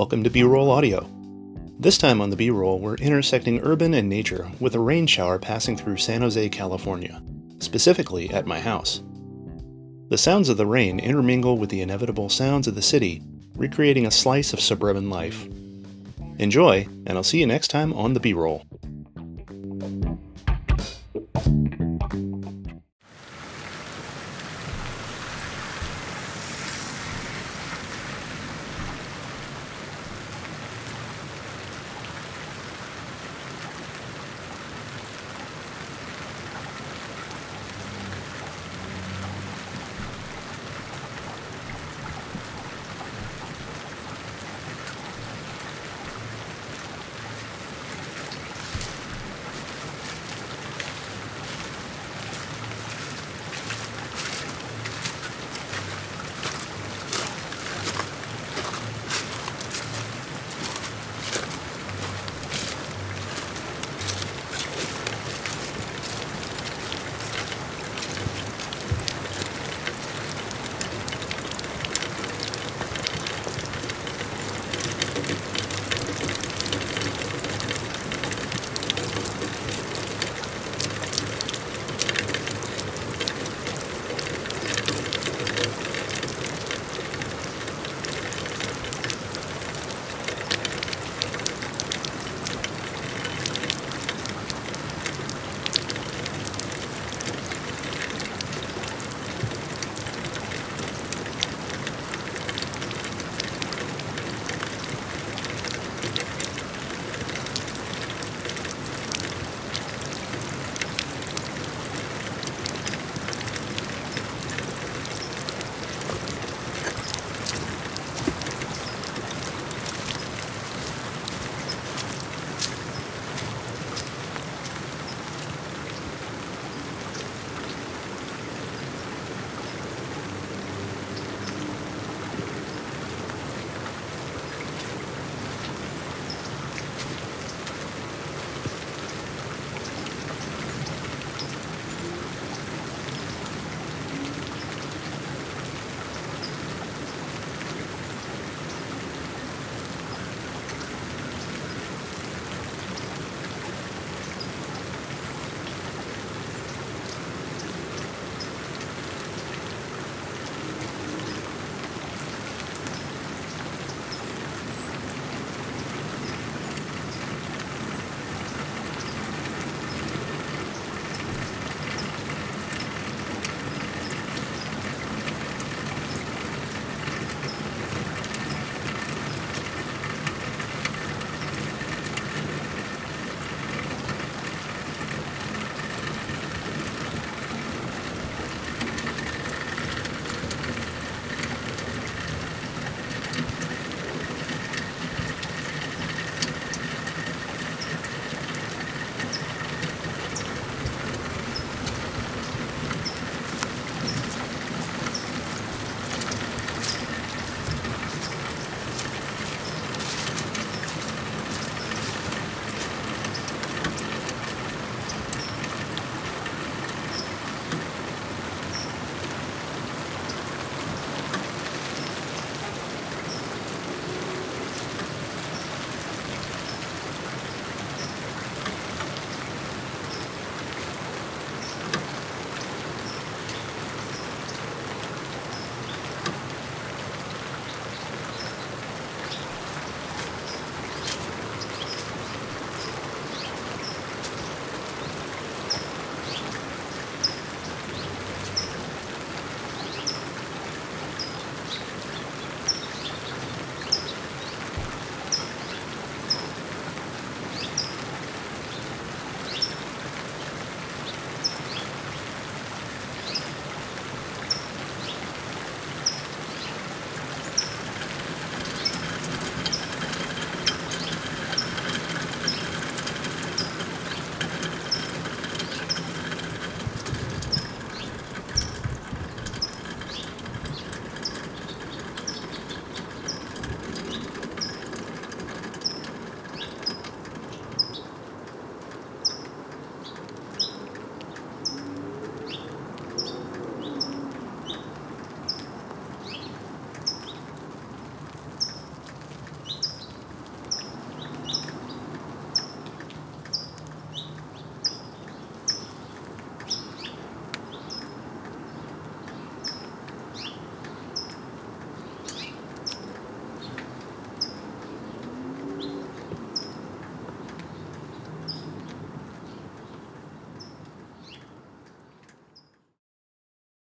Welcome to B Roll Audio. This time on the B Roll, we're intersecting urban and nature with a rain shower passing through San Jose, California, specifically at my house. The sounds of the rain intermingle with the inevitable sounds of the city, recreating a slice of suburban life. Enjoy, and I'll see you next time on the B Roll.